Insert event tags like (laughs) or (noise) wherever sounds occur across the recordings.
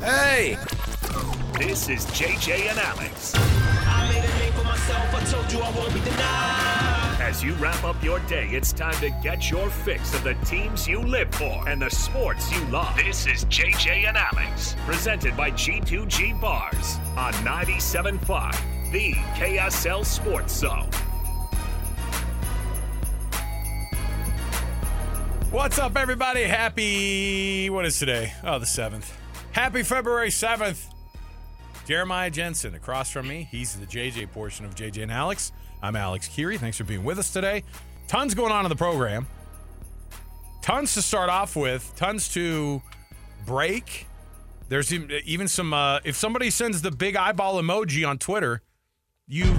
Hey! This is JJ and Alex. I made a name for myself. I told you I won't be denied. As you wrap up your day, it's time to get your fix of the teams you live for and the sports you love. This is JJ and Alex, presented by G2G Bars on 97.5, the KSL Sports Zone. What's up, everybody? Happy, what is today? Oh, the 7th. Happy February 7th. Jeremiah Jensen across from me. He's the JJ portion of JJ and Alex. I'm Alex Kirry. Thanks for being with us today. Tons going on in the program. Tons to start off with, tons to break. There's even- some, uh, if somebody sends the big eyeball emoji on Twitter, you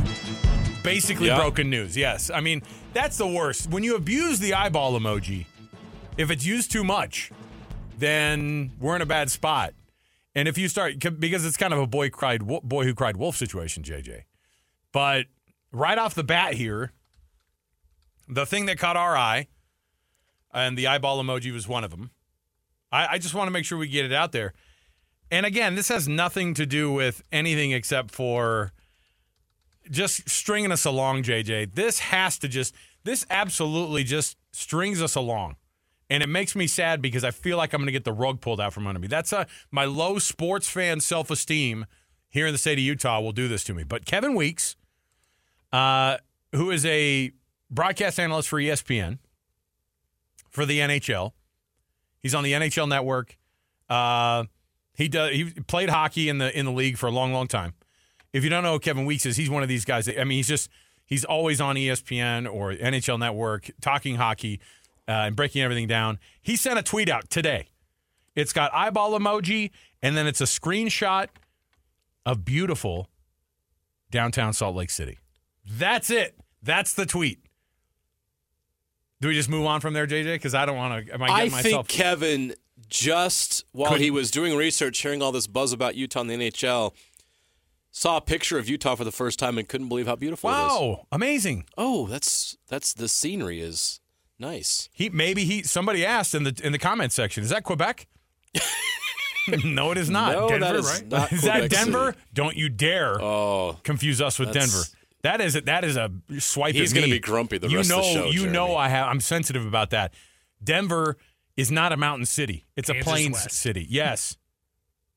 basically Yeah. broken news. Yes. I mean, that's the worst. When you abuse the eyeball emoji, if it's used too much, then we're in a bad spot. And if you start because it's kind of a boy cried boy who cried wolf situation, JJ. But right off the bat here, the thing that caught our eye, and the eyeball emoji was one of them. I, I just want to make sure we get it out there. And again, this has nothing to do with anything except for just stringing us along, JJ. This has to just, this absolutely just strings us along. And it makes me sad because I feel like I'm going to get the rug pulled out from under me. That's a, my low sports fan self esteem here in the state of Utah will do this to me. But Kevin Weeks, uh, who is a broadcast analyst for ESPN for the NHL, he's on the NHL network. Uh, he does. He played hockey in the in the league for a long, long time. If you don't know Kevin Weeks is, he's one of these guys. That, I mean, he's just he's always on ESPN or NHL Network talking hockey uh, and breaking everything down. He sent a tweet out today. It's got eyeball emoji and then it's a screenshot of beautiful downtown Salt Lake City. That's it. That's the tweet. Do we just move on from there, JJ? Because I don't want to. Am I getting I getting think? Kevin just while Couldn't- he was doing research, hearing all this buzz about Utah in the NHL, saw a picture of Utah for the first time and couldn't believe how beautiful it is. wow, amazing. Oh, that's that's the scenery is nice. He maybe he somebody asked in the in the comment section. Is that Quebec? (laughs) no, it is not. No, Denver, that is right? not (laughs) is that Denver? City. Don't you dare Oh, confuse us with Denver. That is a, that is a swipe. He's gonna be grumpy the you rest know, of the show, You know, I have. I'm sensitive about that. Denver is not a mountain city. It's a plains West. city. Yes.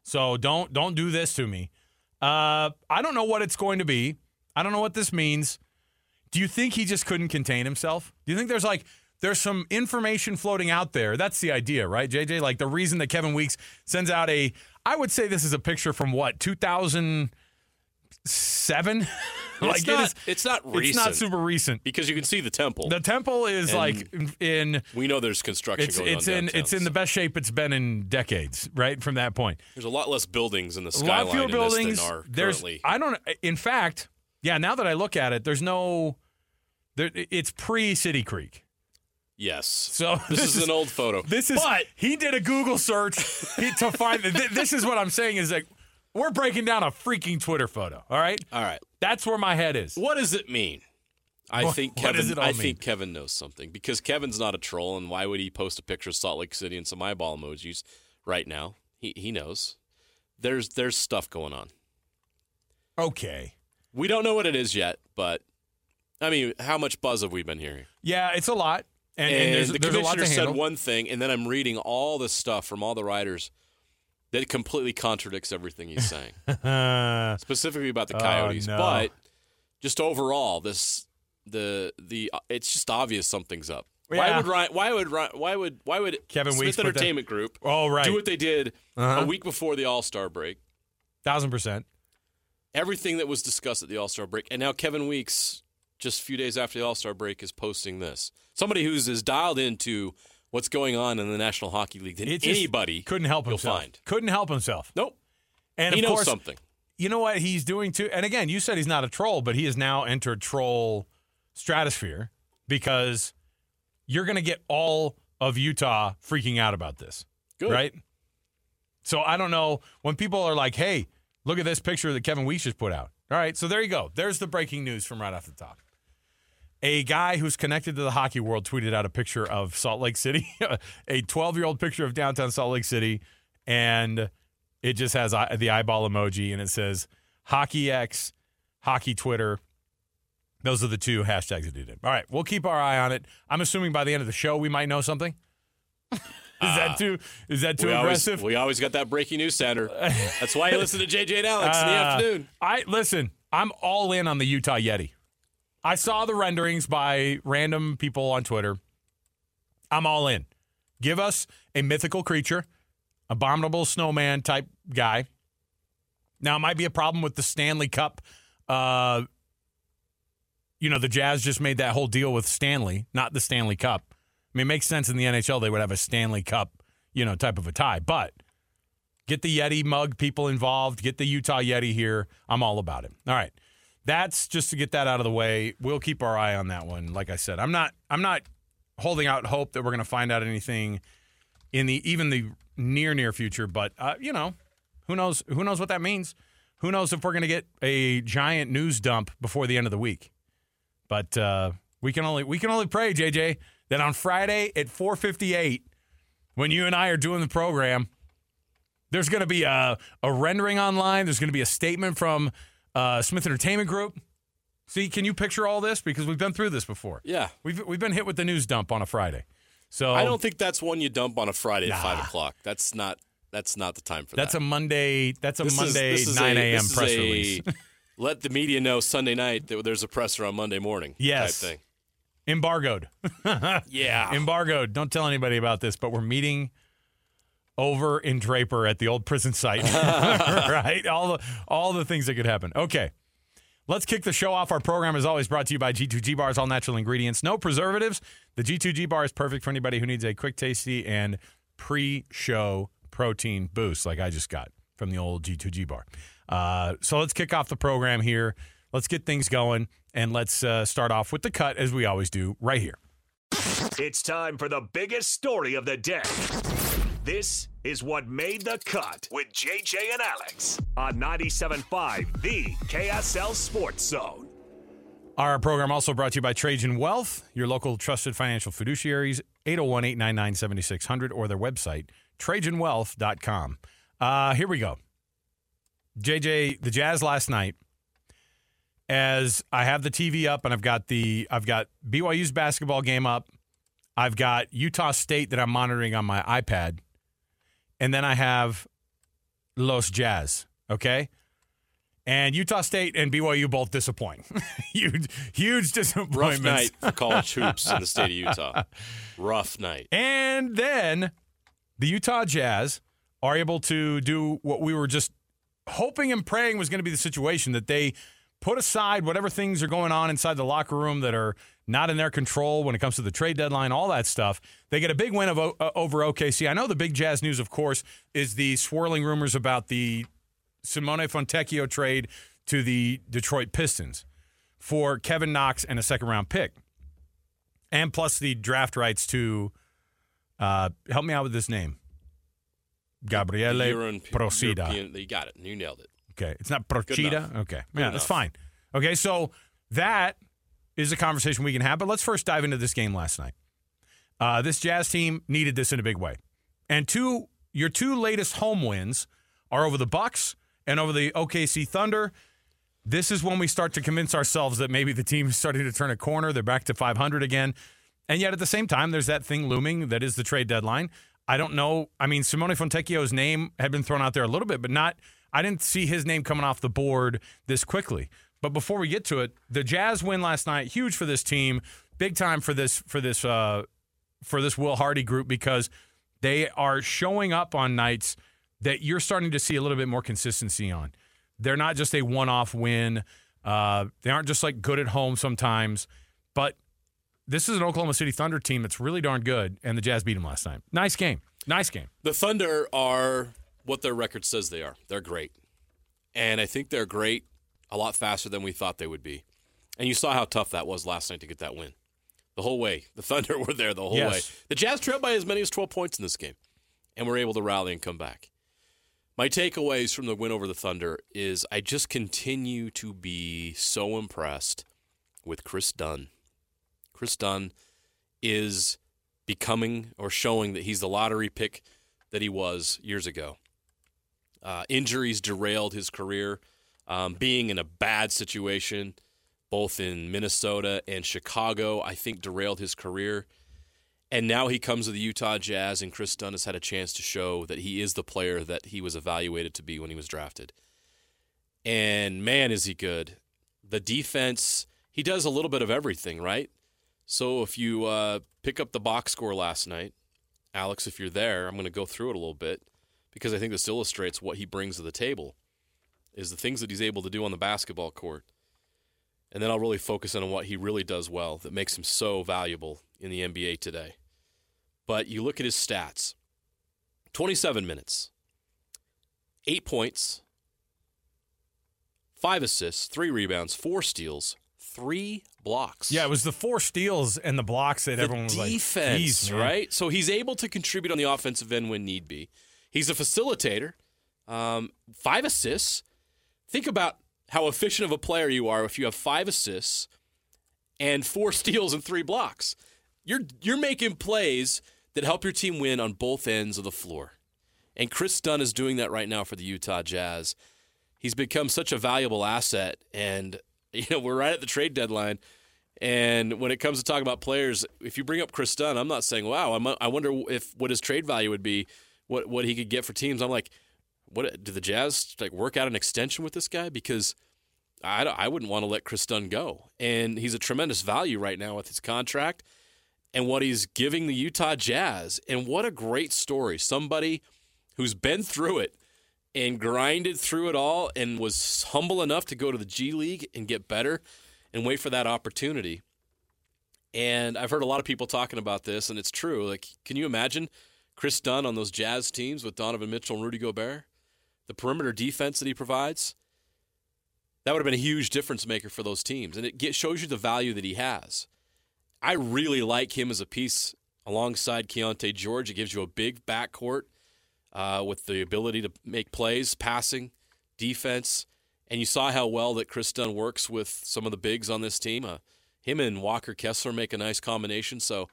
So don't don't do this to me. Uh, I don't know what it's going to be. I don't know what this means. Do you think he just couldn't contain himself? Do you think there's like there's some information floating out there? That's the idea, right, JJ? Like the reason that Kevin Weeks sends out a I would say this is a picture from what 2007. (laughs) like it's not. is- it's not recent. It's not super recent. because you can see the temple. The temple is And like in we know there's construction it's going it's on in downtown, it's in the best shape it's been in decades, right? From that point. There's a lot less buildings in the a skyline lot fewer buildings. than are There's, currently. I don't. In fact, yeah. Now that I look at it, there's no. There, it's pre City Creek. Yes. So (laughs) this, is, an old photo. This is. But he did a Google search (laughs) to find. th- This is what I'm saying is like we're breaking down a freaking Twitter photo. All right, all right. that's where my head is. What does it mean? I What- think what Kevin. does it all I mean? think Kevin knows something because Kevin's not a troll, and why would he post a picture of Salt Lake City and some eyeball emojis right now? He he knows. There's there's stuff going on. Okay. We don't know what it is yet, but I mean, how much buzz have we been hearing? Yeah, it's a lot, and, and, And, there's, the there's commissioner said one thing, and then I'm reading all this stuff from all the writers that completely contradicts everything he's saying, (laughs) specifically about the Oh, Coyotes. no. But just overall, this the the it's just obvious something's up. Why would Ryan, why would Ryan, why would why would Kevin Weeks Smith that- Entertainment Group oh right, do what they did Uh-huh. a week before the All Star break? thousand percent. Everything that was discussed at the All Star break, and now Kevin Weeks, just a few days after the All Star break, is posting this. Somebody who's as dialed into what's going on in the National Hockey League than anybody couldn't help himself. find. Couldn't help himself. Nope, And he of knows course, something. you know what he's doing too. And again, you said he's not a troll, but he has now entered troll stratosphere because you're going to get all of Utah freaking out about this, Good. right? So I don't know when people are like, "Hey, look at this picture that Kevin Weiss just put out." All right, so there you go. There's the breaking news from right off the top. A guy who's connected to the hockey world tweeted out a picture of Salt Lake City, (laughs) a 12 year old picture of downtown Salt Lake City, and It just has the eyeball emoji and it says Hockey X, Hockey Twitter. Those are the two hashtags that did it. All right, we'll keep our eye on it. I'm assuming by the end of the show we might know something. (laughs) is that too? Is that too we always, aggressive? we always got that breaking news sounder. That's why you listen to JJ and Alex in the (laughs) Uh, afternoon. I listen. I'm all in on the Utah Yeti. I saw the renderings by random people on Twitter. I'm all in. Give us a mythical creature, abominable snowman type guy. Now it might be a problem with the Stanley Cup. Uh, you know, the Jazz just made that whole deal with Stanley, not the Stanley Cup. I mean, it makes sense in the NHL they would have a Stanley Cup, you know, type of a tie, but Get the Yeti mug people involved. Get the Utah Yeti here. I'm all about it. All right. That's just to get that out of the way. We'll keep our eye on that one. Like I said, I'm not I'm not holding out hope that we're going to find out anything in the even the near near future, but uh, you know, who knows who knows what that means? Who knows if we're going to get a giant news dump before the end of the week. But uh, we can only we can only pray, JJ, that on Friday at 4:58 when you and I are doing the program, there's going to be a, a rendering online. There's going to be a statement from uh, Smith Entertainment Group. See, can you picture all this? Because we've been through this before. Yeah. We've we've been hit with the news dump on a Friday. So I don't think that's one you dump on a Friday at five o'clock. That's not that's not the time for that's that. That's a Monday. That's a This is- Monday is 9 a.m. press a release. (laughs) let the media know Sunday night that there's a presser on Monday morning. Yes. Type thing. Embargoed. (laughs) Yeah. Embargoed. Don't tell anybody about this, but we're meeting over in Draper at the old prison site. (laughs) (laughs) right? All the all the things that could happen. Okay. Let's kick the show off. Our program is always brought to you by G2G Bars, all natural ingredients, no preservatives. The G2G Bar is perfect for anybody who needs a quick, tasty, and pre-show protein boost, like I just got from the old G2G Bar. Uh, so let's kick off the program here. Let's get things going, and let's uh, start off with the cut, as we always do, right here. It's time for the biggest story of the day. This is what made the cut with JJ and Alex on 97.5, the KSL Sports Zone. Our program also brought to you by Trajan Wealth, your local trusted financial fiduciaries, 801 899 7600, or their website, trajanwealth.com. Uh, here we go. JJ, the Jazz last night, as I have the TV up and I've got the I've got BYU's basketball game up, I've got Utah State that I'm monitoring on my iPad, and then I have Los Jazz. Okay. And Utah State and BYU both disappoint. (laughs) huge, huge Rough disappointments. night for college (laughs) hoops in the state of Utah. Rough night. And then the Utah Jazz are able to do what we were just hoping and praying was going to be the situation that they put aside whatever things are going on inside the locker room that are not in their control when it comes to the trade deadline, all that stuff. They get a big win of, uh, over OKC. I know the big Jazz news, of course, is the swirling rumors about the Simone Fontecchio trade to the Detroit Pistons for Kevin Knox and a second round pick. And plus the draft rights to uh, help me out with this name. Gabriele European- Procida. European- You got it. You nailed it. Okay. It's not Procida. Okay. Yeah, that's fine. Okay. So that is a conversation we can have. But let's first dive into this game last night. Uh, this Jazz team needed this in a big way. And two, your two latest home wins are over the Bucks and over the OKC Thunder. This is when we start to convince ourselves that maybe the team is starting to turn a corner. They're back to 500 again. And yet at the same time, there's that thing looming that is the trade deadline. I don't know. I mean, Simone Fontecchio's name had been thrown out there a little bit, but not. I didn't see his name coming off the board this quickly. But before we get to it, the Jazz win last night, huge for this team, big time for this for this uh, for this Will Hardy group because they are showing up on nights that you're starting to see a little bit more consistency on. They're not just a one-off win. Uh, they aren't just like good at home sometimes, but this is an Oklahoma City Thunder team that's really darn good, and the Jazz beat them last night. Nice game. Nice game. The Thunder are what their record says they are. They're great. And I think they're great a lot faster than we thought they would be. And you saw how tough that was last night to get that win. The whole way. The (laughs) Thunder were there the whole Yes. way. The Jazz trailed by as many as 12 points in this game and were able to rally and come back. My takeaways from the win over the Thunder is I just continue to be so impressed with Kris Dunn. Kris Dunn is becoming or showing that he's the lottery pick that he was years ago. Uh, injuries derailed his career. Um, being in a bad situation, both in Minnesota and Chicago, I think derailed his career. And now he comes to the Utah Jazz, and Kris Dunn has had a chance to show that he is the player that he was evaluated to be when he was drafted. And man, is he good. The defense, he does a little bit of everything, right? So if you uh, pick up the box score last night, Alex, if you're there, I'm going to go through it a little bit because I think this illustrates what he brings to the table is the things that he's able to do on the basketball court. And then I'll really focus in on what he really does well that makes him so valuable in the NBA today. But you look at his stats 27 minutes, eight points, five assists, three rebounds, four steals, three blocks. Yeah, it was the four steals and the blocks that the everyone was defense, like, "Jeez, right? So he's able to contribute on the offensive end when need be. He's a facilitator. Um, five assists. Think about how efficient of a player you are if you have five assists and four (laughs) steals and three blocks. You're you're making plays that help your team win on both ends of the floor. And Kris Dunn is doing that right now for the Utah Jazz. He's become such a valuable asset and (laughs) you know, we're right at the trade deadline. And when it comes to talking about players, if you bring up Kris Dunn, I'm not saying, "Wow, I'm, I wonder if what his trade value would be, what what he could get for teams." I'm like, "What do the Jazz like work out an extension with this guy?" Because I, I wouldn't want to let Kris Dunn go, and he's a tremendous value right now with his contract and what he's giving the Utah Jazz. And what a great story! Somebody who's been through it and grinded through it all and was humble enough to go to the G League and get better and wait for that opportunity. And I've heard a lot of people talking about this, and it's true. Like, can you imagine Kris Dunn on those Jazz teams with Donovan Mitchell and Rudy Gobert? The perimeter defense that he provides? That would have been a huge difference maker for those teams. And it get, shows you the value that he has. I really like him as a piece alongside Keyonte George. It gives you a big backcourt uh, with the ability to make plays, passing, defense. And you saw how well that Kris Dunn works with some of the bigs on this team. Uh, him and Walker Kessler make a nice combination. So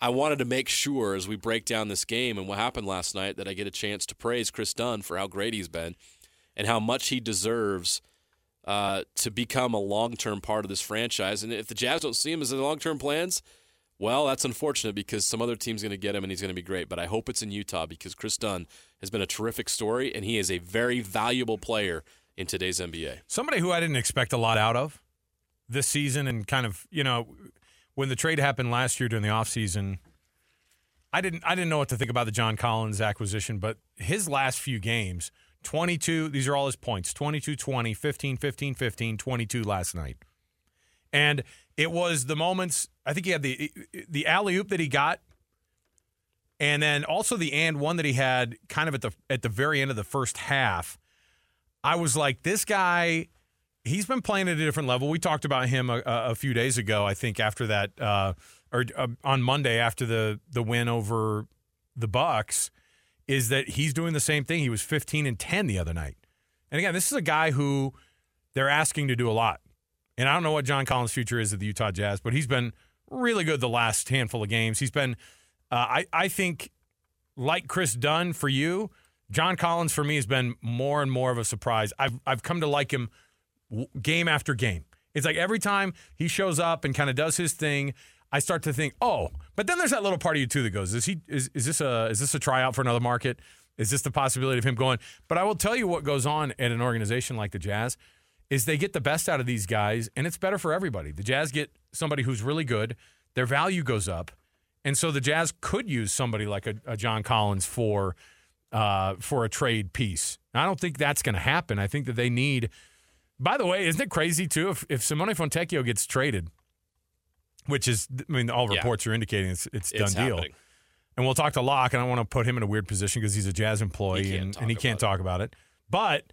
I wanted to make sure as we break down this game and what happened last night that I get a chance to praise Kris Dunn for how great he's been and how much he deserves uh, to become a long term part of this franchise. And if the Jazz don't see him as in long term plans, well, that's unfortunate because some other team's going to get him and he's going to be great. But I hope it's in Utah because Kris Dunn has been a terrific story and he is a very valuable player in today's NBA. Somebody who I didn't expect a lot out of this season and kind of, you know, when the trade happened last year during the offseason, I didn't I didn't know what to think about the John Collins acquisition, but his last few games, 22, these are all his points, 22 20, 15 15 15, 22 last night. And it was the moments, I think he had the the alley oop that he got and then also the and one that he had kind of at the at the very end of the first half. I was like, this guy, he's been playing at a different level. We talked about him a, a few days ago, I think, after that, uh, or uh, on Monday after the the win over the Bucks, is that he's doing the same thing. He was 15 and 10 the other night, and again, this is a guy who they're asking to do a lot. And I don't know what John Collins' future is at the Utah Jazz, but he's been really good the last handful of games. He's been, uh, I I think, like Kris Dunn for you. John Collins for me has been more and more of a surprise. I've I've come to like him game after game. It's like every time he shows up and kind of does his thing, I start to think, oh, but then there's that little part of you too that goes, is he is, is this a is this a tryout for another market? Is this the possibility of him going? But I will tell you what goes on at an organization like the Jazz is they get the best out of these guys, and it's better for everybody. The Jazz get somebody who's really good, their value goes up, and so the Jazz could use somebody like a, a John Collins for uh, for a trade piece. I don't think that's going to happen. I think that they need. By the way, isn't it crazy too if if Simone Fontecchio gets traded, which is I mean all Yeah. reports are indicating it's it's, It's done deal. happening. And we'll talk to Locke, and I want to put him in a weird position because he's a Jazz employee He and, and he can't about talk about it. But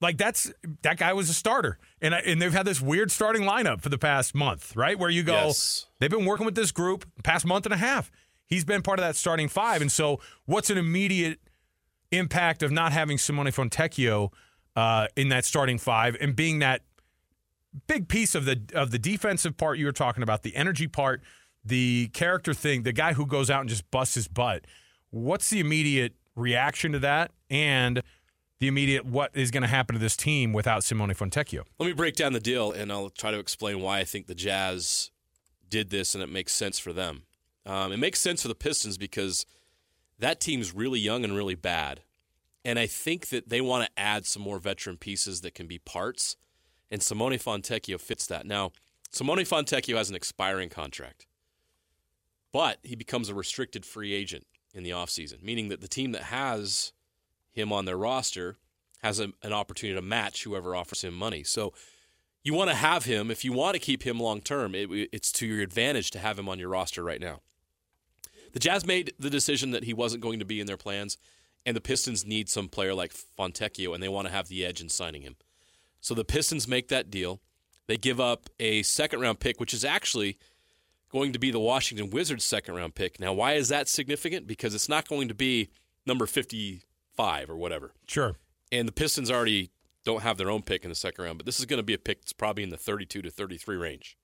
like that's that guy was a starter, and I, and they've had this weird starting lineup for the past month, right? Where you go, Yes. they've been working with this group past month and a half. He's been part of that starting five, and so what's an immediate impact of not having Simone Fontecchio uh, in that starting five and being that big piece of the of the defensive part you were talking about, the energy part, the character thing, the guy who goes out and just busts his butt. What's the immediate reaction to that? and the immediate what is going to happen to this team without Simone Fontecchio. Let me break down the deal, and I'll try to explain why I think the Jazz did this, and it makes sense for them. Um, it makes sense for the Pistons because that team's really young and really bad, and I think that they want to add some more veteran pieces that can be parts, and Simone Fontecchio fits that. Now, Simone Fontecchio has an expiring contract, but he becomes a restricted free agent in the offseason, meaning that the team that has him on their roster has a, an opportunity to match whoever offers him money. So you want to have him if you want to keep him long term. It, it's to your advantage to have him on your roster right now. The Jazz made the decision that he wasn't going to be in their plans, and the Pistons need some player like Fontecchio, and they want to have the edge in signing him. So the Pistons make that deal. They give up a second round pick, which is actually going to be the Washington Wizards' second round pick. Now, why is that significant? Because it's not going to be number 55 or whatever. Sure. And the Pistons already don't have their own pick in the second round, but this is going to be a pick that's probably in the 32 to 33 range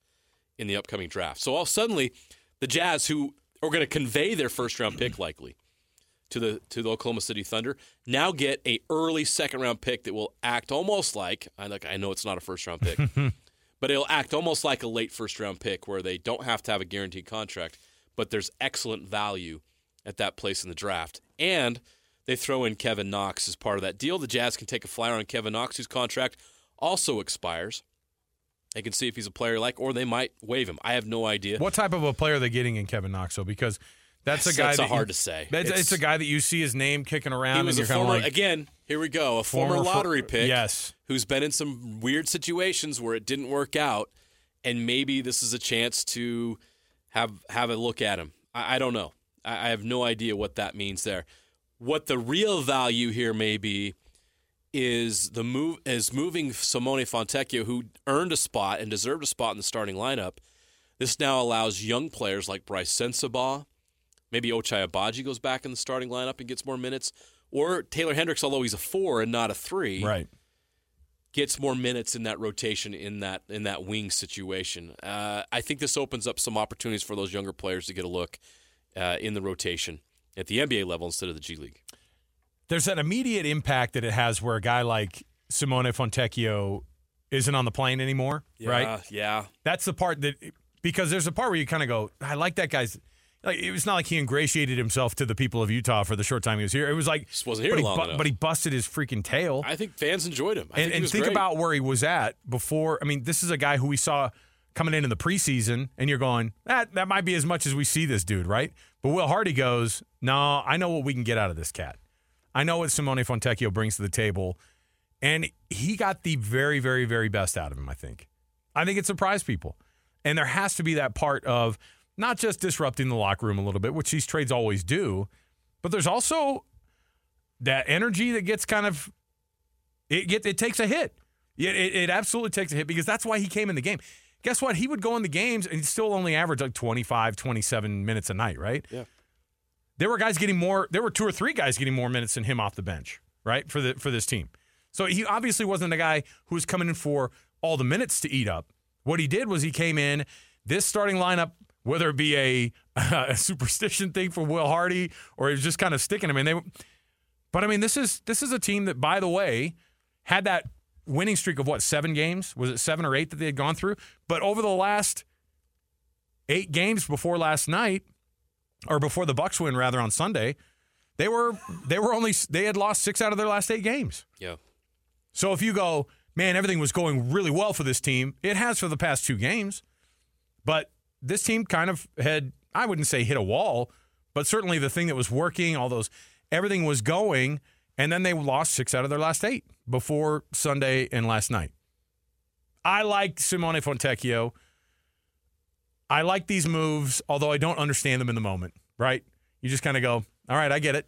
in the upcoming draft. So all suddenly, the Jazz, who are going to convey their first round pick likely to the to the Oklahoma City Thunder, now get a early second round pick that will act almost like I like I know it's not a first round pick, (laughs) but it'll act almost like a late first round pick where they don't have to have a guaranteed contract, but there's excellent value at that place in the draft. And they throw in Kevin Knox as part of that deal. The Jazz can take a flyer on Kevin Knox, whose contract also expires. They can see if he's a player like, or they might waive him. I have no idea. What type of a player are they getting in Kevin Knox? though? because that's a guy That's that hard you- to say. That's, it's, It's- a guy that you see his name kicking around. He was a and you're kinda former, like, again, here we go, a former, Former lottery pick. yes. Who's been in some weird situations where it didn't work out, and maybe this is a chance to have have a look at him. I, I don't know. I, I have no idea what that means there. What the real value here may be is the move is moving Simone Fontecchio, who earned a spot and deserved a spot in the starting lineup. This now allows young players like Brice Sensabaugh, maybe Ochai Agbaji goes back in the starting lineup and gets more minutes, or Taylor Hendricks, although he's a four and not a three, right. gets more minutes in that rotation in that in that wing situation. Uh, I think this opens up some opportunities for those younger players to get a look uh, in the rotation at the NBA level instead of the G League. There's an immediate impact that it has where a guy like Simone Fontecchio isn't on the plane anymore, right? Yeah. That's the part that because there's a part where you kind of go, I like that guy's. Like it was not like he ingratiated himself to the people of Utah for the short time he was here. It was like Just wasn't here but he, long enough. but he busted his freaking tail. I think fans enjoyed him. I and think, and think about where he was at before. I mean, this is a guy who we saw coming in in the preseason, and you're going, that that might be as much as we see this dude, right? But Will Hardy goes, no, I know what we can get out of this cat. I know what Simone Fontecchio brings to the table, and he got the very, very, very best out of him. I think. I think it surprised people, and there has to be that part of not just disrupting the locker room a little bit, which these trades always do, but there's also that energy that gets kind of it get it takes a hit. It, it, it absolutely takes a hit because that's why he came in the game. Guess what? He would go in the games and still only average like 25, 27 minutes a night, right? Yeah. There were guys getting more, there were two or three guys getting more minutes than him off the bench, right? For the for this team. So he obviously wasn't a guy who was coming in for all the minutes to eat up. What he did was he came in, this starting lineup, whether it be a, (laughs) a superstition thing for Will Hardy or it was just kind of sticking I mean, they but I mean, this is this is a team that, by the way, had that winning streak of what seven games? Was it seven or eight that they had gone through? But over the last eight games before last night, or before the Bucks win, rather on Sunday, they were they were only they had lost six out of their last eight games. Yeah. So if you go, man, everything was going really well for this team, it has for the past two games. But this team kind of had, I wouldn't say hit a wall, but certainly the thing that was working, all those, everything was going, and then they lost six out of their last eight before Sunday and last night. I like Simone Fontecchio. I like these moves, although I don't understand them in the moment, right? You just kind of go, all right, I get it.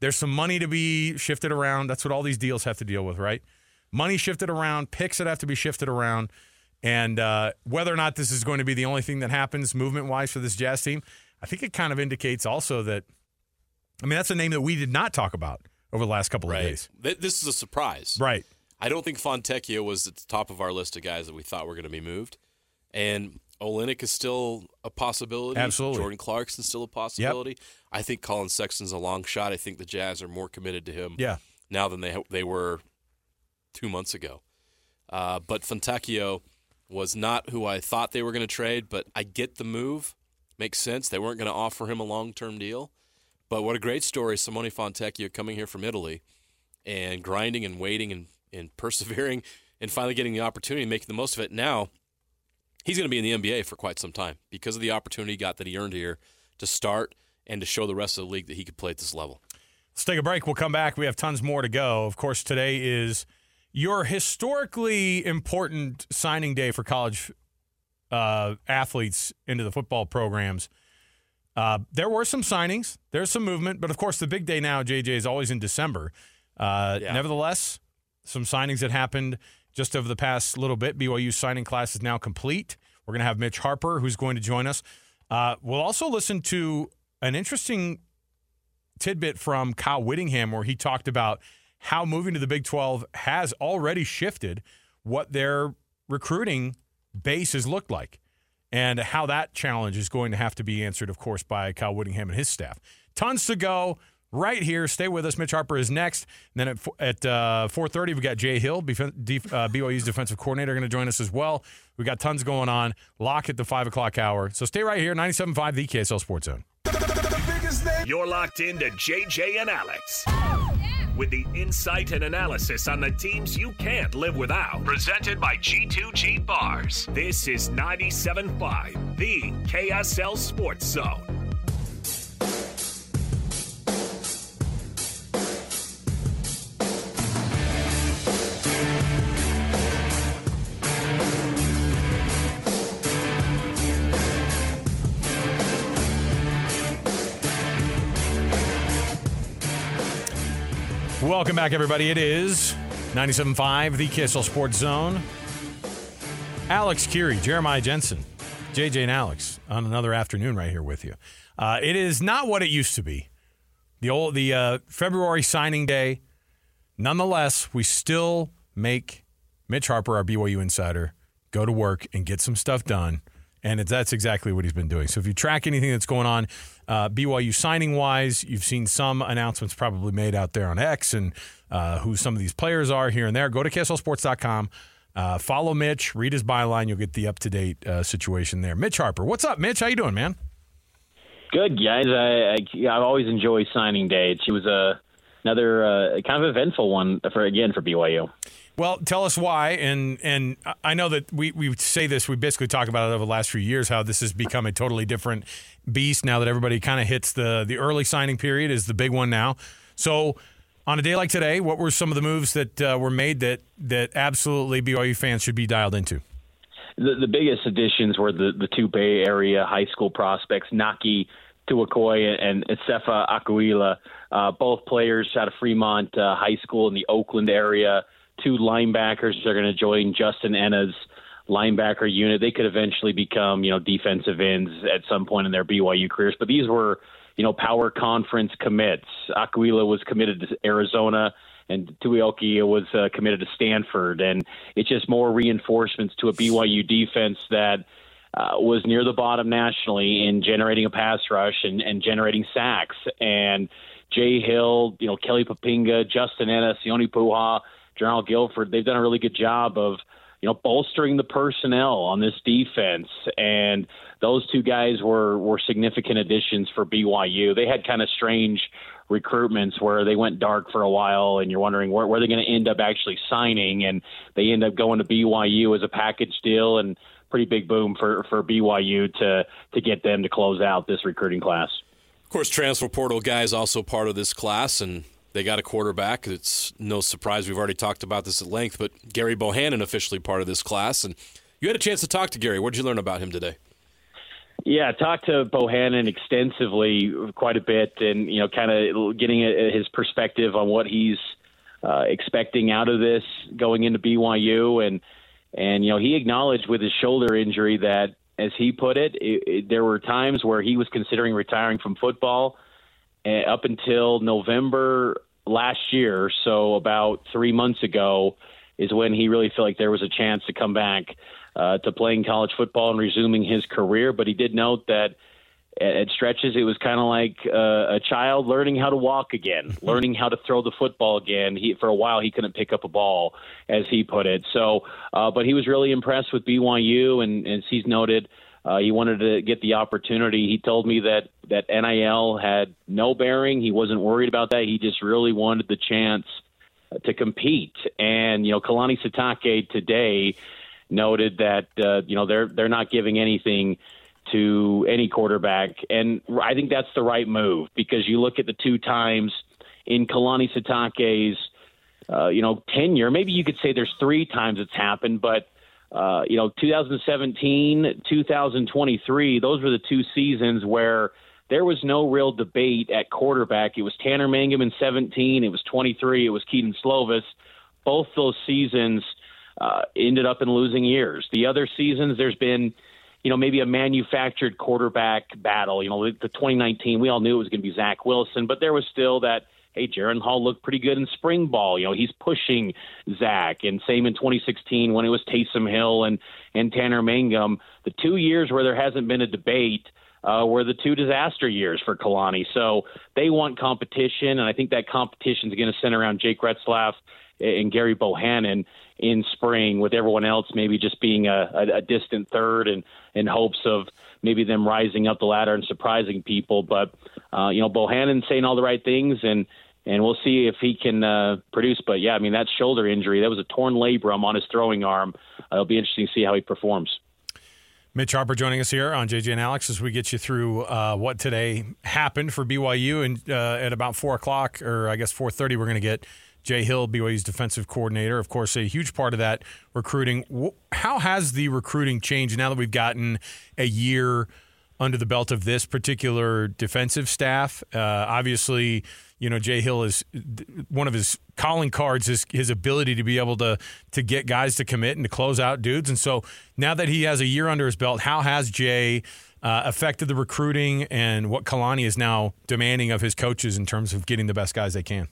There's some money to be shifted around. That's what all these deals have to deal with, right? Money shifted around, picks that have to be shifted around. And uh, whether or not this is going to be the only thing that happens movement wise for this Jazz team, I think it kind of indicates also that, I mean, that's a name that we did not talk about over the last couple of days. Th- This is a surprise. Right. I don't think Fontecchio was at the top of our list of guys that we thought were going to be moved. And Olynyk is still a possibility. Absolutely. Jordan Clarkson's still a possibility. I think Collin Sexton's a long shot. I think the Jazz are more committed to him Yeah. now than they they were two months ago. Uh, but Fontecchio was not who I thought they were going to trade, but I get the move. Makes sense. They weren't going to offer him a long term deal. But what a great story, Simone Fontecchio coming here from Italy and grinding and waiting and, and (laughs) persevering and finally getting the opportunity making the most of it. Now, he's going to be in the NBA for quite some time because of the opportunity he got that he earned here to start and to show the rest of the league that he could play at this level. Let's take a break. We'll come back. We have tons more to go. Of course, today is your historically important signing day for college uh, athletes into the football programs. Uh, there were some signings, there's some movement, but of course, the big day now, JJ, is always in December. Uh, Yeah. Nevertheless, some signings that happened just over the past little bit. BYU signing class is now complete. We're going to have Mitch Harper, who's going to join us. Uh, we'll also listen to an interesting tidbit from Kyle Whittingham where he talked about how moving to the Big 12 has already shifted what their recruiting base has looked like and how that challenge is going to have to be answered, of course, by Kyle Whittingham and his staff. Tons to go right here. Stay with us. Mitch Harper is next. And then at, at uh, 4.30, we've got Jay Hill, uh, BYU's defensive coordinator, going to join us as well. We've got tons going on. Locke at the 5 o'clock hour. So stay right here, 97.5, the KSL Sports Zone. You're locked into JJ and Alex. With the insight and analysis on the teams you can't live without. Presented by G2G Bars. This is 97.5, the KSL Sports Zone. Welcome back, everybody. It is 97.5, the KSL Sports Zone. Alex Kirry, Jeremiah Jensen, JJ and Alex on another afternoon right here with you. Uh, it is not what it used to be. The old the uh, February signing day. Nonetheless, we still make Mitch Harper, our BYU insider, go to work and get some stuff done. And that's exactly what he's been doing. So if you track anything that's going on, uh, BYU signing wise, you've seen some announcements probably made out there on X and uh, who some of these players are here and there. Go to KSLSports.com. Uh, follow Mitch, read his byline. You'll get the up to date uh, situation there. Mitch Harper, what's up, Mitch? How you doing, man? Good guys. I, I I always enjoy signing day. It was a another uh, kind of eventful one for again for BYU. Well, tell us why, and and I know that we, we say this, we basically talk about it over the last few years, how this has become a totally different beast now that everybody kind of hits the the early signing period is the big one now. So, on a day like today, what were some of the moves that uh, were made that that absolutely BYU fans should be dialed into? The, the biggest additions were the the two Bay Area high school prospects, Naki Tuakoi and Sefa Aquila, uh, both players out of Fremont uh, High School in the Oakland area. Two linebackers that are going to join Justin Ena's linebacker unit. They could eventually become, you know, defensive ends at some point in their BYU careers. But these were, you know, power conference commits. Aquila was committed to Arizona and Tuioki was uh, committed to Stanford. And it's just more reinforcements to a BYU defense that uh, was near the bottom nationally in generating a pass rush and, and generating sacks. And Jay Hill, you know, Kelly Poppinga, Justin Ena, Sione Po'uha, Jernaro Gilford, they've done a really good job of, you know, bolstering the personnel on this defense. And those two guys were, were significant additions for BYU. They had kind of strange recruitments where they went dark for a while and you're wondering where, where they're going to end up actually signing. And they end up going to BYU as a package deal and pretty big boom for, for BYU to, to get them to close out this recruiting class. Of course, transfer portal guys also part of this class, and they got a quarterback. It's no surprise we've already talked about this at length, but Gerry Bohanon officially part of this class, and you had a chance to talk to Gerry. What did you learn about him today? Yeah, talked to Bohanon extensively, quite a bit, and you know, kind of getting his perspective on what he's uh, expecting out of this going into BYU, and and you know, he acknowledged with his shoulder injury that, as he put it, it, it there were times where he was considering retiring from football uh, up until November last year. So about three months ago is when he really felt like there was a chance to come back uh, to playing college football and resuming his career. But he did note that at, at stretches, it was kind of like uh, a child learning how to walk again, (laughs) learning how to throw the football again. He for a while he couldn't pick up a ball, as he put it. So, uh, but he was really impressed with BYU, and as he's noted. Uh, he wanted to get the opportunity. He told me that that NIL had no bearing. He wasn't worried about that. He just really wanted the chance to compete. And you know, Kalani Sitake today noted that uh, you know they're they're not giving anything to any quarterback, and I think that's the right move because you look at the two times in Kalani Sitake's uh, you know tenure. Maybe you could say there's three times it's happened, but uh, you know, 2017, 2023, those were the two seasons where there was no real debate at quarterback. It was Tanner Mangum in 17, it was 23, it was Kedon Slovis. Both those seasons uh, ended up in losing years. The other seasons, there's been, you know, maybe a manufactured quarterback battle. You know, the 2019, we all knew it was going to be Zach Wilson, but there was still that hey, Jaren Hall looked pretty good in spring ball. You know, he's pushing Zach. And same in 2016 when it was Taysom Hill and, and Tanner Mangum. The two years where there hasn't been a debate uh, were the two disaster years for Kalani. So they want competition, and I think that competition is going to center around Jake Retzlaff and Gerry Bohanon in spring, with everyone else maybe just being a, a, a distant third and in hopes of maybe them rising up the ladder and surprising people. But uh, you know, Bohanon's saying all the right things, and and we'll see if he can uh, produce. But yeah, I mean that shoulder injury, that was a torn labrum on his throwing arm. Uh, it'll be interesting to see how he performs. Mitch Harper joining us here on JJ and Alex as we get you through uh, what today happened for BYU, and uh, at about four o'clock, or I guess four thirty, we're going to get Jay Hill, BYU's defensive coordinator. Of course, a huge part of that recruiting. How has the recruiting changed now that we've gotten a year? Under the belt of this particular defensive staff. Uh, obviously, you know Jay Hill is one of his calling cards is his ability to be able to to get guys to commit and to close out dudes. And so now that he has a year under his belt, how has Jay uh, affected the recruiting and what Kalani is now demanding of his coaches in terms of getting the best guys they can?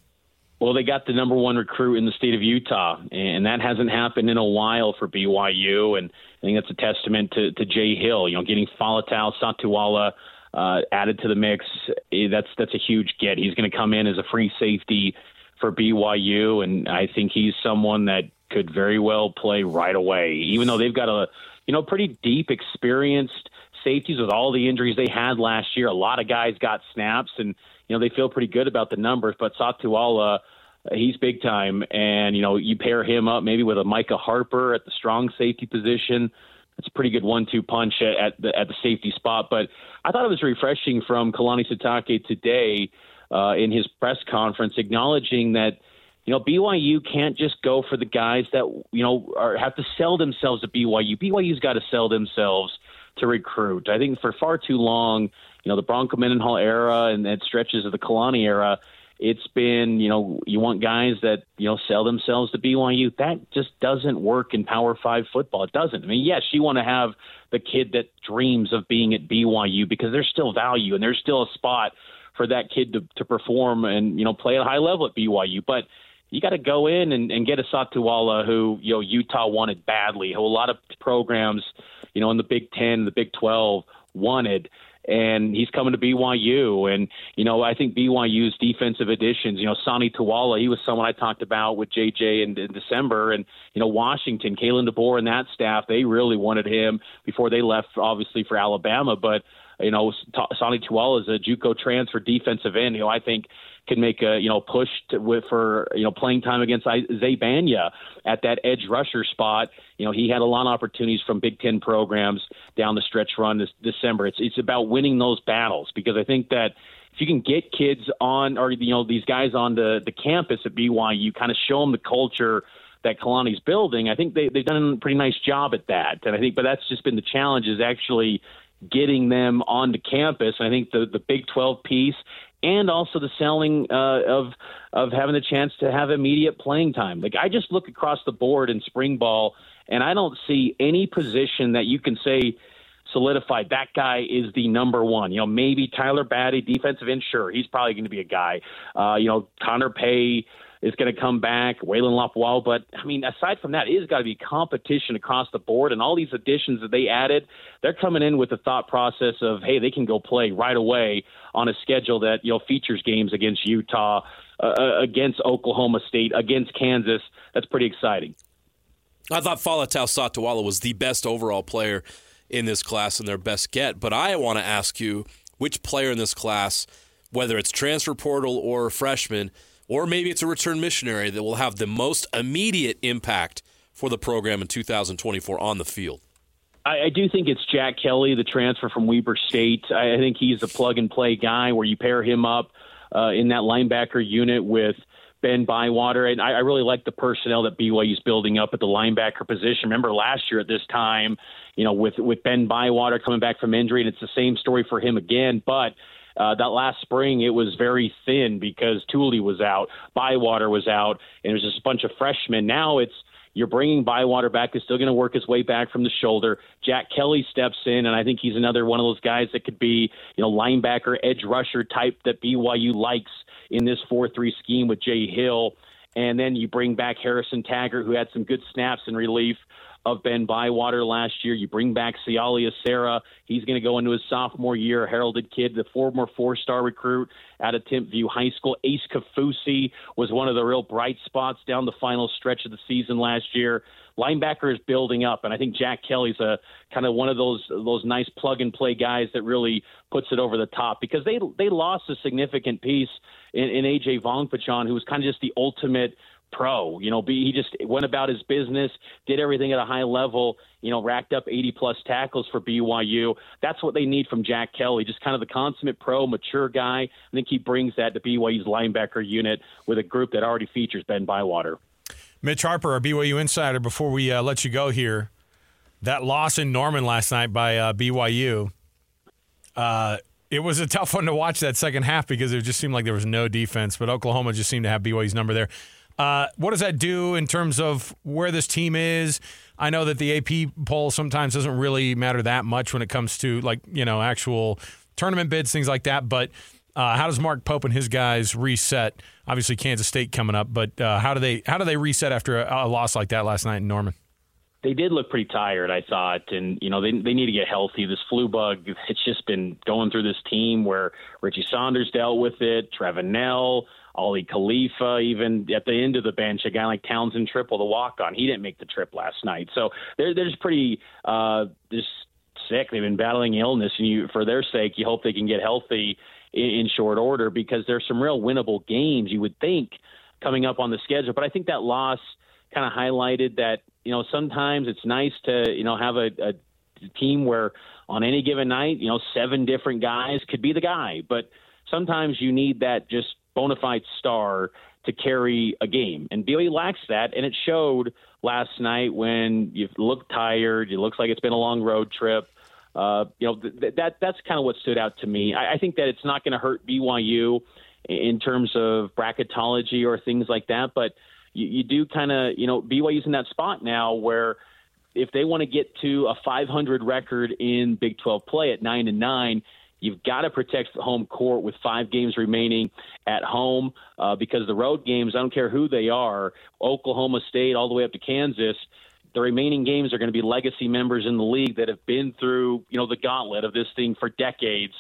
Well, they got the number one recruit in the state of Utah, and that hasn't happened in a while for BYU. And I think that's a testament to, to Jay Hill. You know, getting Faletau Satuala uh, added to the mix, eh, that's that's a huge get. He's going to come in as a free safety for BYU, and I think he's someone that could very well play right away. Even though they've got a you know pretty deep, experienced safeties with all the injuries they had last year. A lot of guys got snaps, and you know they feel pretty good about the numbers. But Satuala he's big time. And, you know, you pair him up maybe with a Micah Harper at the strong safety position. It's a pretty good one-two punch at, the at the safety spot. But I thought it was refreshing from Kalani Sitake today uh, in his press conference, acknowledging that you know BYU can't just go for the guys that you know are, have to sell themselves to BYU. BYU's got to sell themselves to recruit. I think for far too long, you know, the Bronco Mendenhall era and, and stretches of the Kalani era it's been, you know, you want guys that, you know, sell themselves to BYU. That just doesn't work in Power Five football. It doesn't. I mean, yes, you want to have the kid that dreams of being at BYU because there's still value and there's still a spot for that kid to, to perform and, you know, play at a high level at BYU. But you got to go in and, and get a Satuala who, you know, Utah wanted badly, who a lot of programs, you know, in the Big Ten, the Big 12 wanted and he's coming to BYU. And you know, I think BYU's defensive additions. You know, Sani Tuala, he was someone I talked about with JJ in, in December, and you know, Washington, Kalen DeBoer, and that staff, they really wanted him before they left, obviously for Alabama, but. You know, Sani Tuala is a JUCO transfer defensive end. You know, I think can make a you know push to, with, for you know playing time against Zay Banya at that edge rusher spot. You know he had a lot of opportunities from Big Ten programs down the stretch run this December. It's it's about winning those battles because I think that if you can get kids on or you know these guys on the the campus at BYU, kind of show them the culture that Kalani's building. I think they they've done a pretty nice job at that, and I think but that's just been the challenge is actually getting them onto campus. I think the the Big 12 piece and also the selling uh, of of having the chance to have immediate playing time. Like I just look across the board in spring ball, and I don't see any position that you can say solidified that guy is the number one. You know, maybe Tyler Batty, defensive end, sure, he's probably going to be a guy. Uh, you know, Connor Pay is going to come back, Waylon Lapuau. But I mean, aside from that, it has got to be competition across the board. And all these additions that they added, they're coming in with the thought process of, hey, they can go play right away on a schedule that you know features games against Utah, uh, uh against Oklahoma State, against Kansas. That's pretty exciting. I thought Faletau Satuala was the best overall player in this class and their best get. But I want to ask you which player in this class, whether it's transfer portal or freshman, or maybe it's a return missionary that will have the most immediate impact for the program in 2024 on the field? I, I do think it's Jack Kelly, the transfer from Weber State. I, I think he's a plug and play guy where you pair him up uh, in that linebacker unit with Ben Bywater, and I, I really like the personnel that BYU's building up at the linebacker position. Remember last year at this time, you know, with with Ben Bywater coming back from injury, and it's the same story for him again. But uh, that last spring, it was very thin because Tooley was out, Bywater was out, and it was just a bunch of freshmen. Now it's you're bringing Bywater back. He's still going to work his way back from the shoulder. Jack Kelly steps in, and I think he's another one of those guys that could be, you know, linebacker, edge rusher type that BYU likes in this 4 3 scheme with Jay Hill. And then you bring back Harrison Taggart, who had some good snaps in relief of Ben Bywater last year. You bring back Siale Esera. He's going to go into his sophomore year, heralded kid, the former four-star recruit out of Timpview High School. Ace Kaufusi was one of the real bright spots down the final stretch of the season last year. Linebacker is building up, and I think Jack Kelly's a kind of one of those those nice plug and play guys that really puts it over the top because they they lost a significant piece in, in AJ Vongphachanh, who was kind of just the ultimate pro. You know, he just went about his business, did everything at a high level. You know, racked up 80 plus tackles for BYU. That's what they need from Jack Kelly, just kind of the consummate pro, mature guy. I think he brings that to BYU's linebacker unit with a group that already features Ben Bywater. Mitch Harper, our BYU insider. Before we uh, let you go here, that loss in Norman last night by uh, BYU. Uh, it was a tough one to watch that second half because it just seemed like there was no defense, but Oklahoma just seemed to have BYU's number there. Uh, what does that do in terms of where this team is? I know that the AP poll sometimes doesn't really matter that much when it comes to like you know actual tournament bids, things like that. But uh, how does Mark Pope and his guys reset? Obviously, Kansas State coming up, but uh, how do they how do they reset after a, a, loss like that last night in Norman? They did look pretty tired, I thought, and you know they they need to get healthy. This flu bug, it's just been going through this team where Richie Saunders dealt with it, Trevin Knell. Aly Khalifa, even at the end of the bench, a guy like Townsend Tripple, the walk on, he didn't make the trip last night. So they're, they're just pretty uh, just sick. They've been battling illness, and you, for their sake, you hope they can get healthy in, in short order because there's some real winnable games you would think coming up on the schedule. But I think that loss kind of highlighted that you know sometimes it's nice to you know have a, a team where on any given night you know seven different guys could be the guy, but sometimes you need that just bona fide star to carry a game. And BYU lacks that, and it showed last night when you look tired. It looks like it's been a long road trip. Uh, you know th- that that's kind of what stood out to me. I, I think that it's not going to hurt BYU in terms of bracketology or things like that, but you, you do kind of you know BYU's in that spot now where if they want to get to a 500 record in Big 12 play at nine and nine, You've got to protect the home court with five games remaining at home uh, because the road games, I don't care who they are, Oklahoma State all the way up to Kansas, the remaining games are going to be legacy members in the league that have been through, you know, the gauntlet of this thing for decades.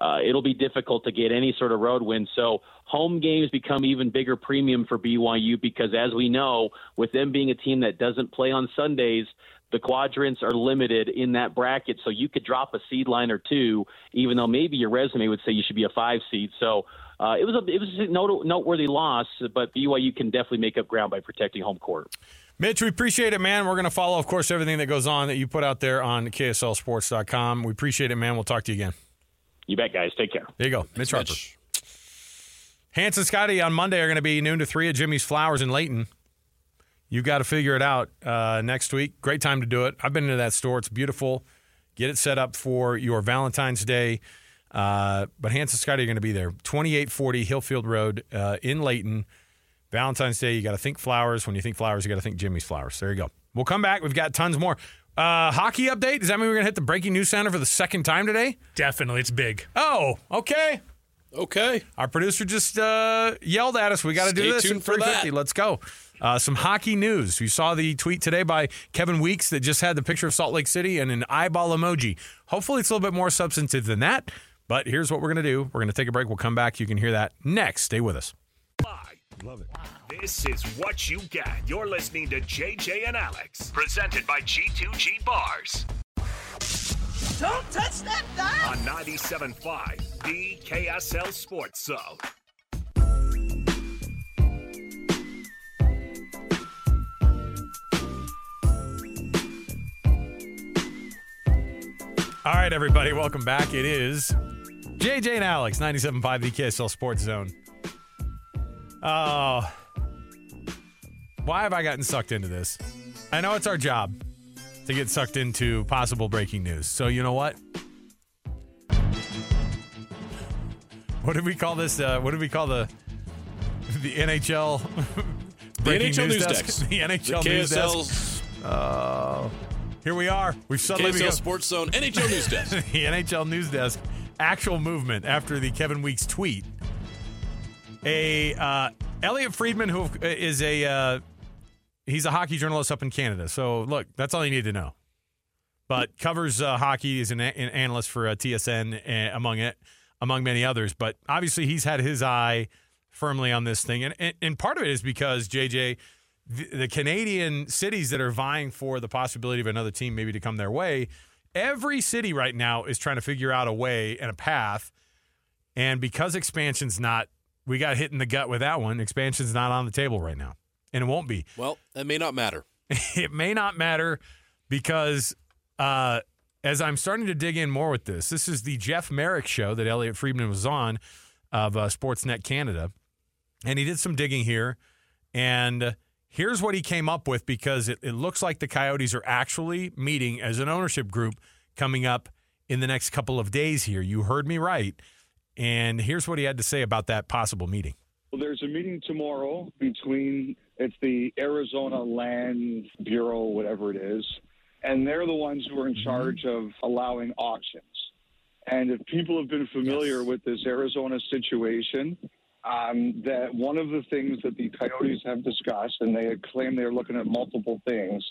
Uh, it'll be difficult to get any sort of road win. So home games become even bigger premium for BYU because, as we know, with them being a team that doesn't play on Sundays, the quadrants are limited in that bracket, so you could drop a seed line or two, even though maybe your resume would say you should be a five seed. So uh, it was a it was a noteworthy loss, but BYU can definitely make up ground by protecting home court. Mitch, we appreciate it, man. We're going to follow, of course, everything that goes on that you put out there on KSLSports.com. We appreciate it, man. We'll talk to you again. You bet, guys. Take care. There you go, Mitch Harper. Hans and Scotty on Monday are going to be noon to three at Jimmy's Flowers in Layton. You've got to figure it out uh, next week. Great time to do it. I've been into that store. It's beautiful. Get it set up for your Valentine's Day. Uh, but Hans and Scotty are going to be there. 2840 Hillfield Road uh, in Layton. Valentine's Day, you got to think flowers. When you think flowers, you got to think Jimmy's Flowers. There you go. We'll come back. We've got tons more. Uh, hockey update? Does that mean we're going to hit the breaking news center for the second time today? Definitely. It's big. Oh, okay. Okay. Our producer just uh, yelled at us. We got to do this tuned in for 350. that. Let's go. Uh, some hockey news. You saw the tweet today by Kevin Weekes that just had the picture of Salt Lake City and an eyeball emoji. Hopefully, it's a little bit more substantive than that. But here's what we're going to do. We're going to take a break. We'll come back. You can hear that next. Stay with us. Bye. Love it. This is what you get. You're listening to JJ and Alex, presented by G2G Bars Don't touch that dial. on 97.5, the KSL Sports Zone. All right, everybody. Welcome back. It is JJ and Alex, 97.5 the KSL Sports Zone. Oh, why have I gotten sucked into this? I know it's our job to get sucked into possible breaking news. So, you know what? What did we call this? Uh, what did we call the the NHL? The (laughs) breaking NHL news desk. (laughs) The NHL the news desk. Oh, here we are. We've suddenly KSL become Sports Zone NHL news desk. (laughs) the NHL news desk. Actual movement after the Kevin Weekes tweet. A uh, Elliotte Friedman, who is a uh, he's a hockey journalist up in Canada. So look, that's all you need to know. But covers uh, hockey is an, a- an analyst for uh, TSN uh, among it among many others. But obviously, he's had his eye firmly on this thing, and and, and part of it is because JJ. The, the Canadian cities that are vying for the possibility of another team maybe to come their way, every city right now is trying to figure out a way and a path. And because expansion's not, we got hit in the gut with that one. Expansion's not on the table right now, and it won't be Well, that may not matter. (laughs) it may not matter because uh, as I'm starting to dig in more with this, this is the Jeff Marek show that Elliotte Friedman was on of uh, Sportsnet Canada, and he did some digging here, and here's what he came up with because it, it looks like the Coyotes are actually meeting as an ownership group coming up in the next couple of days. Here, you heard me right, and here's what he had to say about that possible meeting. Well, there's a meeting tomorrow between it's the Arizona Land Bureau, whatever it is, and they're the ones who are in mm-hmm. charge of allowing auctions. And if people have been familiar with this Arizona situation, um, that one of the things that the Coyotes have discussed, and they claim they're looking at multiple things,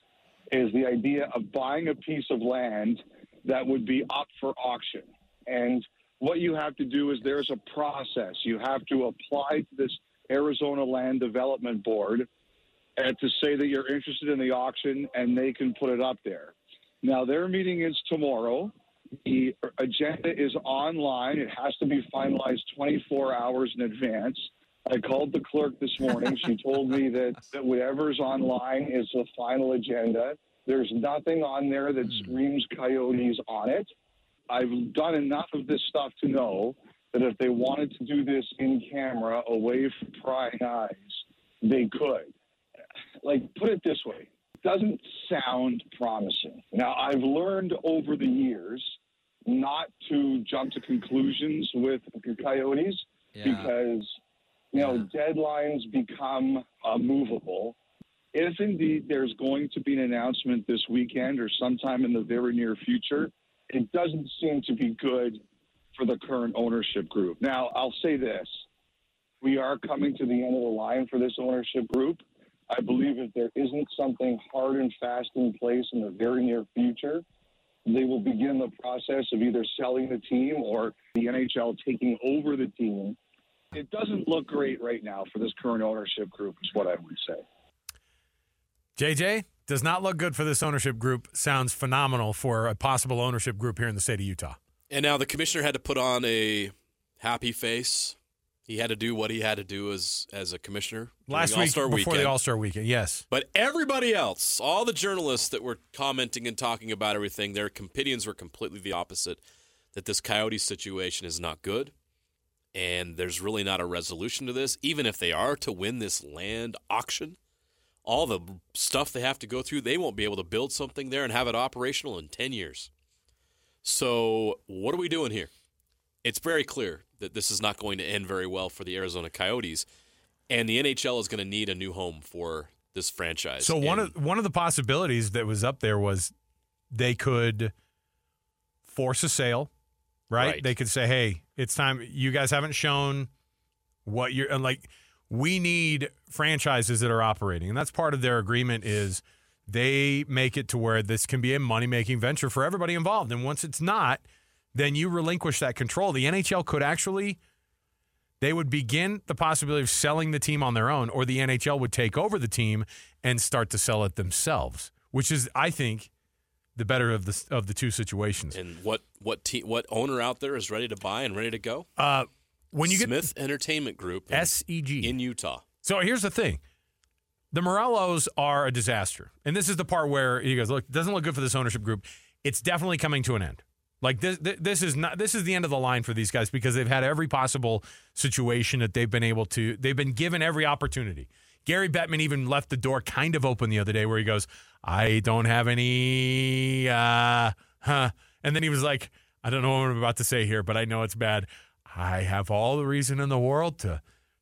is the idea of buying a piece of land that would be up for auction. And what you have to do is there's a process. You have to apply to this Arizona Land Development Board and to say that you're interested in the auction, and they can put it up there. Now, their meeting is tomorrow. The agenda is online. It has to be finalized 24 hours in advance. I called the clerk this morning. she (laughs) told me that, that whatever's online is the final agenda. There's nothing on there that hmm. screams coyotes on it. I've done enough of this stuff to know that if they wanted to do this in camera, away from prying eyes, they could. Like, put it this way doesn't sound promising. Now, I've learned over the years not to jump to conclusions with the coyotes because, you know, deadlines become uh, movable. If indeed there's going to be an announcement this weekend or sometime in the very near future, it doesn't seem to be good for the current ownership group. Now, I'll say this we are coming to the end of the line for this ownership group. I believe if there isn't something hard and fast in place in the very near future, they will begin the process of either selling the team or the NHL taking over the team. It doesn't look great right now for this current ownership group, is what I would say. JJ does not look good for this ownership group. Sounds phenomenal for a possible ownership group here in the state of Utah. And now the commissioner had to put on a happy face. He had to do what he had to do as as a commissioner Last week before weekend. the All Star weekend, yes. But everybody else, all the journalists that were commenting and talking about everything, their opinions were completely the opposite. That this Coyote situation is not good, and there's really not a resolution to this. Even if they are to win this land auction, all the stuff they have to go through, they won't be able to build something there and have it operational in 10 years. So, what are we doing here? It's very clear that this is not going to end very well for the Arizona Coyotes, and the NHL is going to need a new home for this franchise. So one And of one of the possibilities that was up there was they could force a sale right? Right. They could say, "Hey, it's time. You guys haven't shown what you're and like. We need franchises that are operating, and that's part of their agreement. Is they make it to where this can be a money making venture for everybody involved, and once it's not, then you relinquish that control. The NHL could actually." They would begin the possibility of selling the team on their own, or the NHL would take over the team and start to sell it themselves, which is, I think, the better of the of the two situations. And what what te- what owner out there is ready to buy and ready to go? Uh, when you get Smith Entertainment Group SEG. in Utah. so here's the thing. The Meruelos are a disaster. And this is the part where he goes, look, it doesn't look good for this ownership group. It's definitely coming to an end. Like this, this is not this is the end of the line for these guys because they've had every possible situation that they've been able to. They've been given every opportunity. Gary Bettman even left the door kind of open the other day where he goes, "I don't have any uh huh." And then he was like, "I don't know what I'm about to say here, but I know it's bad. I have all the reason in the world to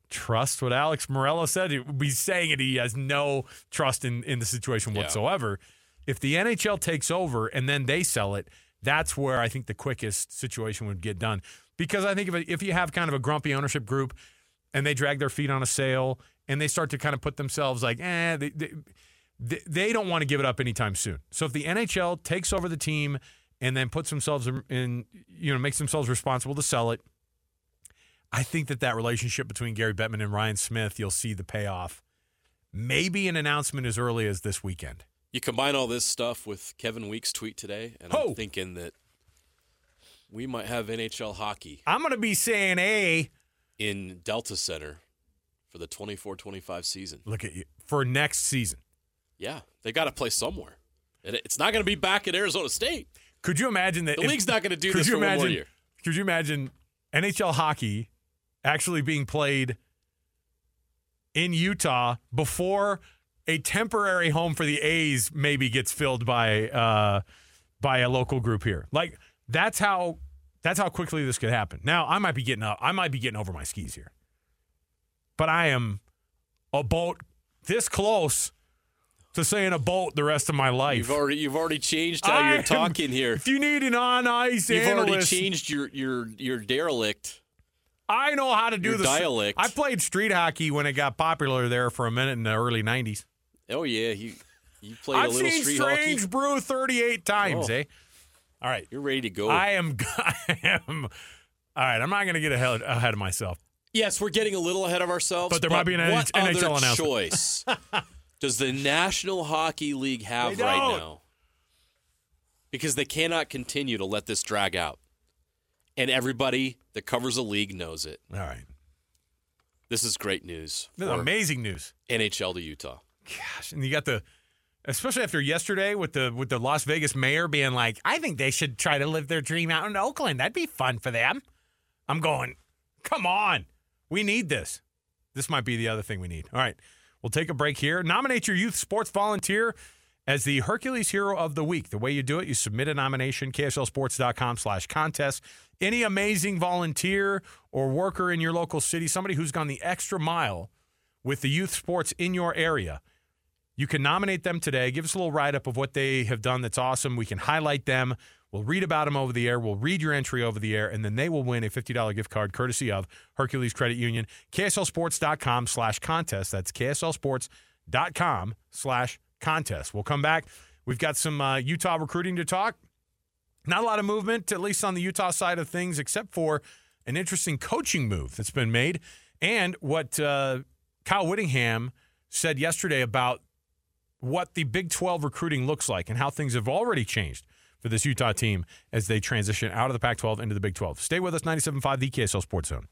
trust what Alex Meruelo said. He's saying it. He has no trust in, in the situation Yeah. whatsoever. If the NHL takes over and then they sell it, that's where I think the quickest situation would get done. Because I think if, if you have kind of a grumpy ownership group and they drag their feet on a sale and they start to kind of put themselves like, eh, they, they, they, don't want to give it up anytime soon. So if the NHL takes over the team and then puts themselves in, you know, makes themselves responsible to sell it, I think that that relationship between Gary Bettman and Ryan Smith, you'll see the payoff. Maybe an announcement as early as this weekend. You combine all this stuff with Kevin Weekes' tweet today, and Ho! I'm thinking that we might have NHL hockey I'm going to be saying, A in Delta Center for the 24-25 season. look at you for next season. Yeah, they got to play somewhere. And it's not going to be back at Arizona State. Could you imagine that The if- league's not going to do could this you for one imagine, more year. Could you imagine NHL hockey actually being played in Utah before a temporary home for the A's maybe gets filled by uh, by a local group here? Like that's how that's how quickly this could happen. Now I might be getting up, I might be getting over my skis here, but I am a boat this close to saying a boat the rest of my life. You've already you've already changed how I you're am- talking here. (laughs) If you need an on ice You've already changed your your your derelict. I know how to do Your this. dialect. I played street hockey when it got popular there for a minute in the early '90s. Oh yeah, you you played a I've little seen street Strange hockey. Brew 38 times, Oh. eh? All right, You're ready to go. I am. (laughs) I am. All right, I'm not going to get ahead ahead of myself. yes, we're getting a little ahead of ourselves. But there might be an what NHL other announcement. choice (laughs) does the National Hockey League have right now? Because they cannot continue to let this drag out, and everybody that covers a league knows it. All right, This is great news this is amazing news. NHL to Utah. Gosh, and you got the, especially after yesterday with the with the Las Vegas mayor being like, I think they should try to live their dream out in Oakland. That'd be fun for them. I'm going, come on, we need this. This might be the other thing we need. All right, we'll take a break here. Nominate your youth sports volunteer as the Hercules Hero of the Week. The way you do it, you submit a nomination, KSLSports.com slash contest. Any amazing volunteer or worker in your local city, somebody who's gone the extra mile with the youth sports in your area. You can nominate them today. Give us a little write up of what they have done that's awesome. We can highlight them. We'll read about them over the air. We'll read your entry over the air, and then they will win a $50 gift card courtesy of Hercules Credit Union. KSLSports.com slash contest. That's KSLSports.com slash contest. We'll come back. We've got some uh, Utah recruiting to talk. Not a lot of movement, at least on the Utah side of things, except for an interesting coaching move that's been made. And what uh, Kyle Whittingham said yesterday about what the Big 12 recruiting looks like and how things have already changed for this Utah team as they transition out of the Pac 12 into the Big 12. Stay with us, 97.5, the KSL Sports Zone.